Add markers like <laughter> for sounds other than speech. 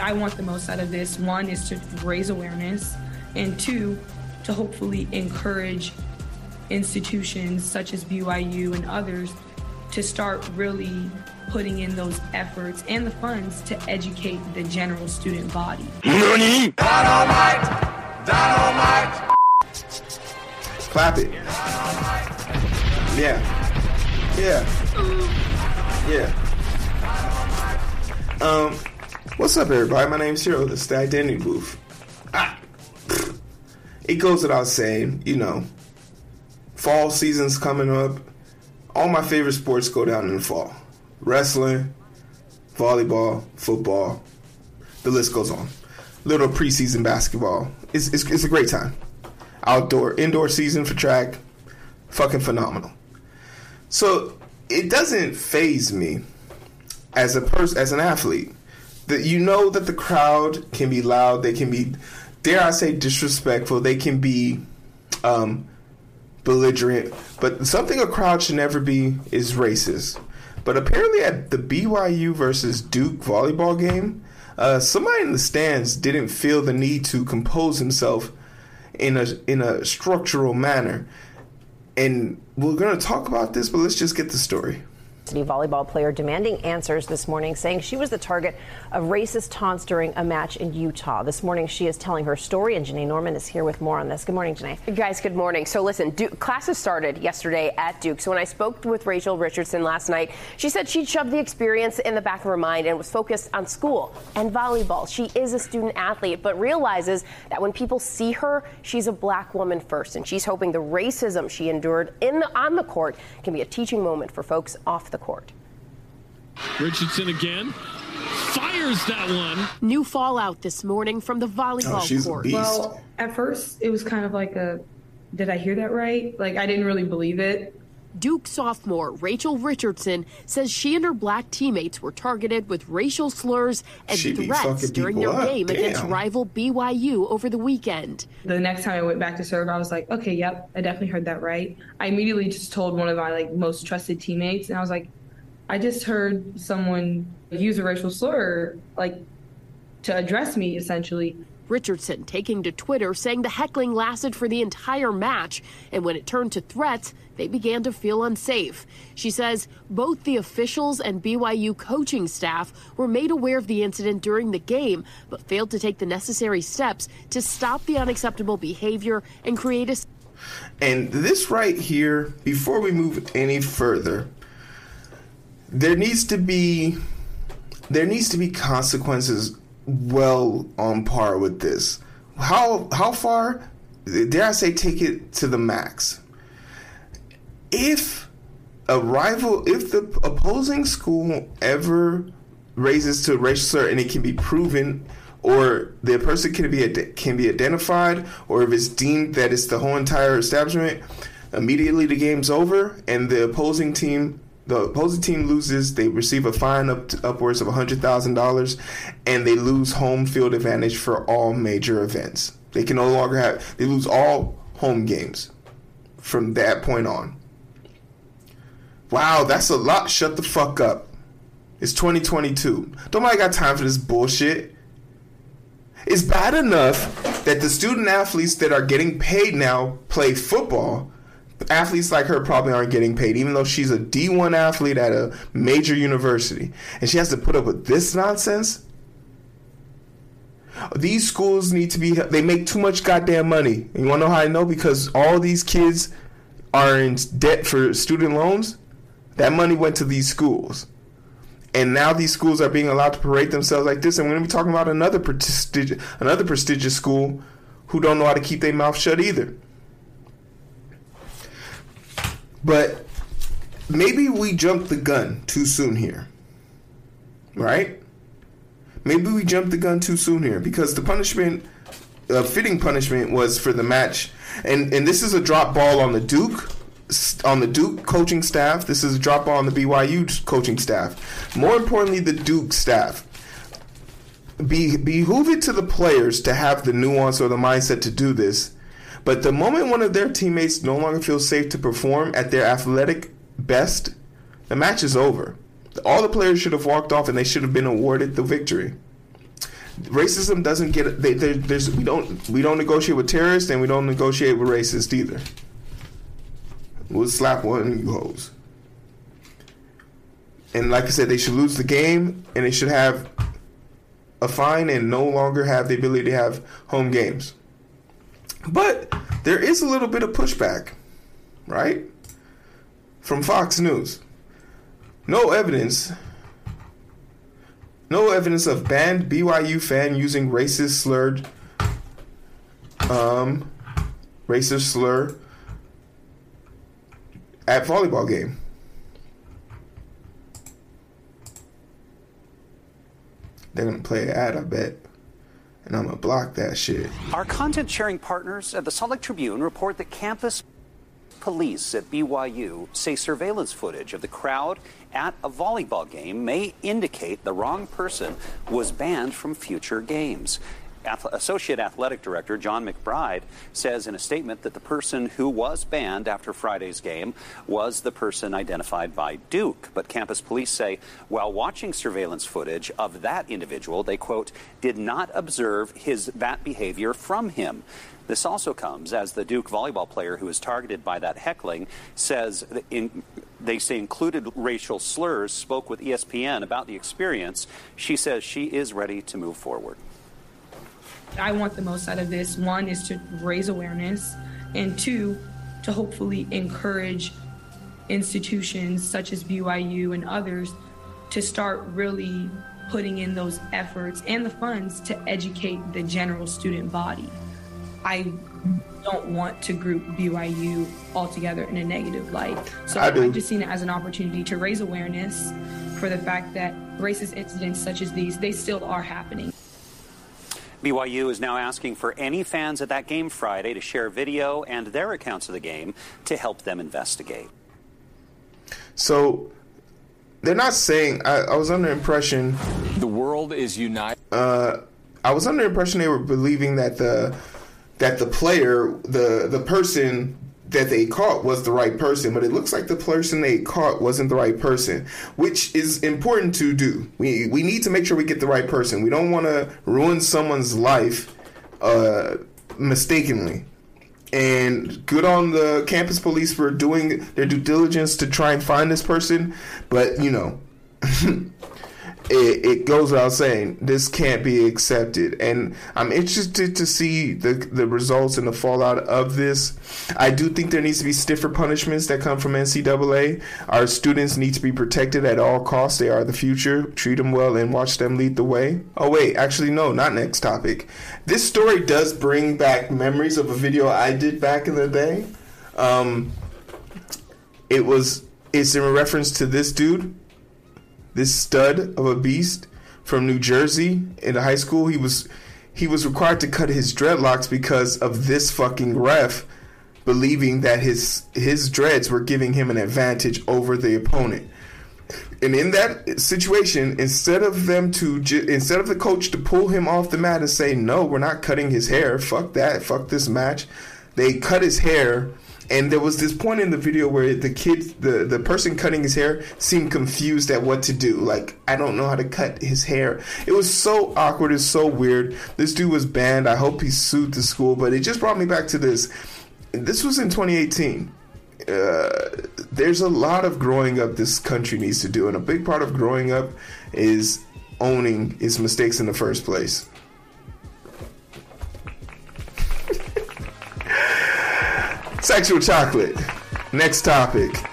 I want the most out of this. One is to raise awareness, and two, to hopefully encourage institutions such as BYU and others to start really putting in those efforts and the funds to educate the general student body. Dynamite! Dynamite! Clap it. Yeah. Yeah. Yeah. Um, what's up, everybody? My name's Heero. This is the Identity Booth. Ah, it goes without saying, you know, fall season's coming up. All my favorite sports go down in the fall wrestling, volleyball, football. The list goes on. Little preseason basketball. It's, it's, it's a great time. Outdoor, indoor season for track. Fucking phenomenal. So it doesn't phase me as a person, as an athlete, that you know that the crowd can be loud. They can be, dare I say, disrespectful. They can be um, belligerent. But something a crowd should never be is racist. But apparently, at the BYU versus Duke volleyball game, uh, somebody in the stands didn't feel the need to compose himself in a in a structural manner. And we're going to talk about this, but let's just get the story volleyball player demanding answers this morning, saying she was the target of racist taunts during a match in Utah. This morning, she is telling her story, and Janae Norman is here with more on this. Good morning, Janae. Guys, good morning. So, listen, Duke, classes started yesterday at Duke. So, when I spoke with Rachel Richardson last night, she said she'd shoved the experience in the back of her mind and was focused on school and volleyball. She is a student athlete, but realizes that when people see her, she's a black woman first, and she's hoping the racism she endured in the, on the court can be a teaching moment for folks off the court. Richardson again. Fires that one. New fallout this morning from the volleyball oh, court. Well, at first it was kind of like a did I hear that right? Like I didn't really believe it. Duke sophomore Rachel Richardson says she and her black teammates were targeted with racial slurs and she threats during their up. game Damn. against rival BYU over the weekend. The next time I went back to serve, I was like, okay, yep, I definitely heard that right. I immediately just told one of my like most trusted teammates, and I was like, I just heard someone use a racial slur, like to address me essentially. Richardson taking to Twitter saying the heckling lasted for the entire match, and when it turned to threats, they began to feel unsafe. She says both the officials and BYU coaching staff were made aware of the incident during the game, but failed to take the necessary steps to stop the unacceptable behavior and create a. And this right here, before we move any further, there needs to be there needs to be consequences well on par with this. How how far dare I say take it to the max? If a rival if the opposing school ever raises to a racial slur and it can be proven or the person can be can be identified or if it's deemed that it's the whole entire establishment immediately the game's over and the opposing team the opposing team loses, they receive a fine up to upwards of $100,000 and they lose home field advantage for all major events. They can no longer have, they lose all home games from that point on. Wow, that's a lot. Shut the fuck up. It's 2022. Nobody got time for this bullshit. It's bad enough that the student athletes that are getting paid now play football athletes like her probably aren't getting paid, even though she's a D1 athlete at a major university. And she has to put up with this nonsense? These schools need to be, they make too much goddamn money. And you wanna know how I know? Because all these kids are in debt for student loans. That money went to these schools. And now these schools are being allowed to parade themselves like this. And we're gonna be talking about another prestigious, another prestigious school who don't know how to keep their mouth shut either. But maybe we jumped the gun too soon here. Right? Maybe we jumped the gun too soon here because the punishment, a fitting punishment, was for the match. And and this is a drop ball on the Duke on the Duke coaching staff. This is a drop ball on the BYU coaching staff. More importantly, the Duke staff. Be, behoove it to the players to have the nuance or the mindset to do this but the moment one of their teammates no longer feels safe to perform at their athletic best, the match is over. All the players should have walked off and they should have been awarded the victory. racism doesn't get they, there's we don't we don't negotiate with terrorists and we don't negotiate with racists either. We'll slap one you hoes. And like I said, they should lose the game and they should have a fine and no longer have the ability to have home games. But there is a little bit of pushback, right? From Fox News. No evidence no evidence of banned BYU fan using racist slurred um racist slur at volleyball game. They're gonna play an ad, I bet. And I'm gonna block that shit. Our content sharing partners at the Salt Lake Tribune report that campus police at BYU say surveillance footage of the crowd at a volleyball game may indicate the wrong person was banned from future games. Associate Athletic Director Jon McBride says in a statement that the person who was banned after Friday's game was the person identified by Duke. But campus police say while watching surveillance footage of that individual, they, quote, did not observe his that behavior from him. This also comes as the Duke volleyball player who was targeted by that heckling says in, they say included racial slurs spoke with ESPN about the experience. She says she is ready to move forward. I want the most out of this. One is to raise awareness, and two, to hopefully encourage institutions such as BYU and others to start really putting in those efforts and the funds to educate the general student body. I don't want to group BYU altogether in a negative light. So I have just seen it as an opportunity to raise awareness for the fact that racist incidents such as these, they still are happening. BYU is now asking for any fans at that game Friday to share video and their accounts of the game to help them investigate. So they're not saying, I, I was under impression. The world is united. Uh, I was under impression they were believing that the that the player, the the person that they caught was the right person, but it looks like the person they caught wasn't the right person, which is important to do. We we need to make sure we get the right person. We don't want to ruin someone's life uh, mistakenly. And good on the campus police for doing their due diligence to try and find this person, but you know. <laughs> it, it, goes without saying this can't be accepted. And i'm interested to see the the results and the fallout of this. I do think there needs to be stiffer punishments that come from ncaa our students need to be protected at all costs. They are the future. Treat them well and watch them lead the way. Oh wait. Actually no not next topic. This story does bring back memories of a video i did back in the day. Um, it was it's in reference to this dude this stud of a beast from New Jersey in high school. He was he was required to cut his dreadlocks because of this fucking ref believing that his his dreads were giving him an advantage over the opponent. And in that situation, instead of them to instead of the coach to pull him off the mat and say, "No, we're not cutting his hair. Fuck that. Fuck this match." They cut his hair and there was this point in the video where the kid the the person cutting his hair seemed confused at what to do. Like i don't know how to cut his hair. It was so awkward. It's so weird. This dude was banned. I hope he sued the school but it just brought me back to this. This was in 2018 uh, there's a lot of growing up this country needs to do and a big part of growing up is owning its mistakes in the first place Sexual chocolate. Next topic.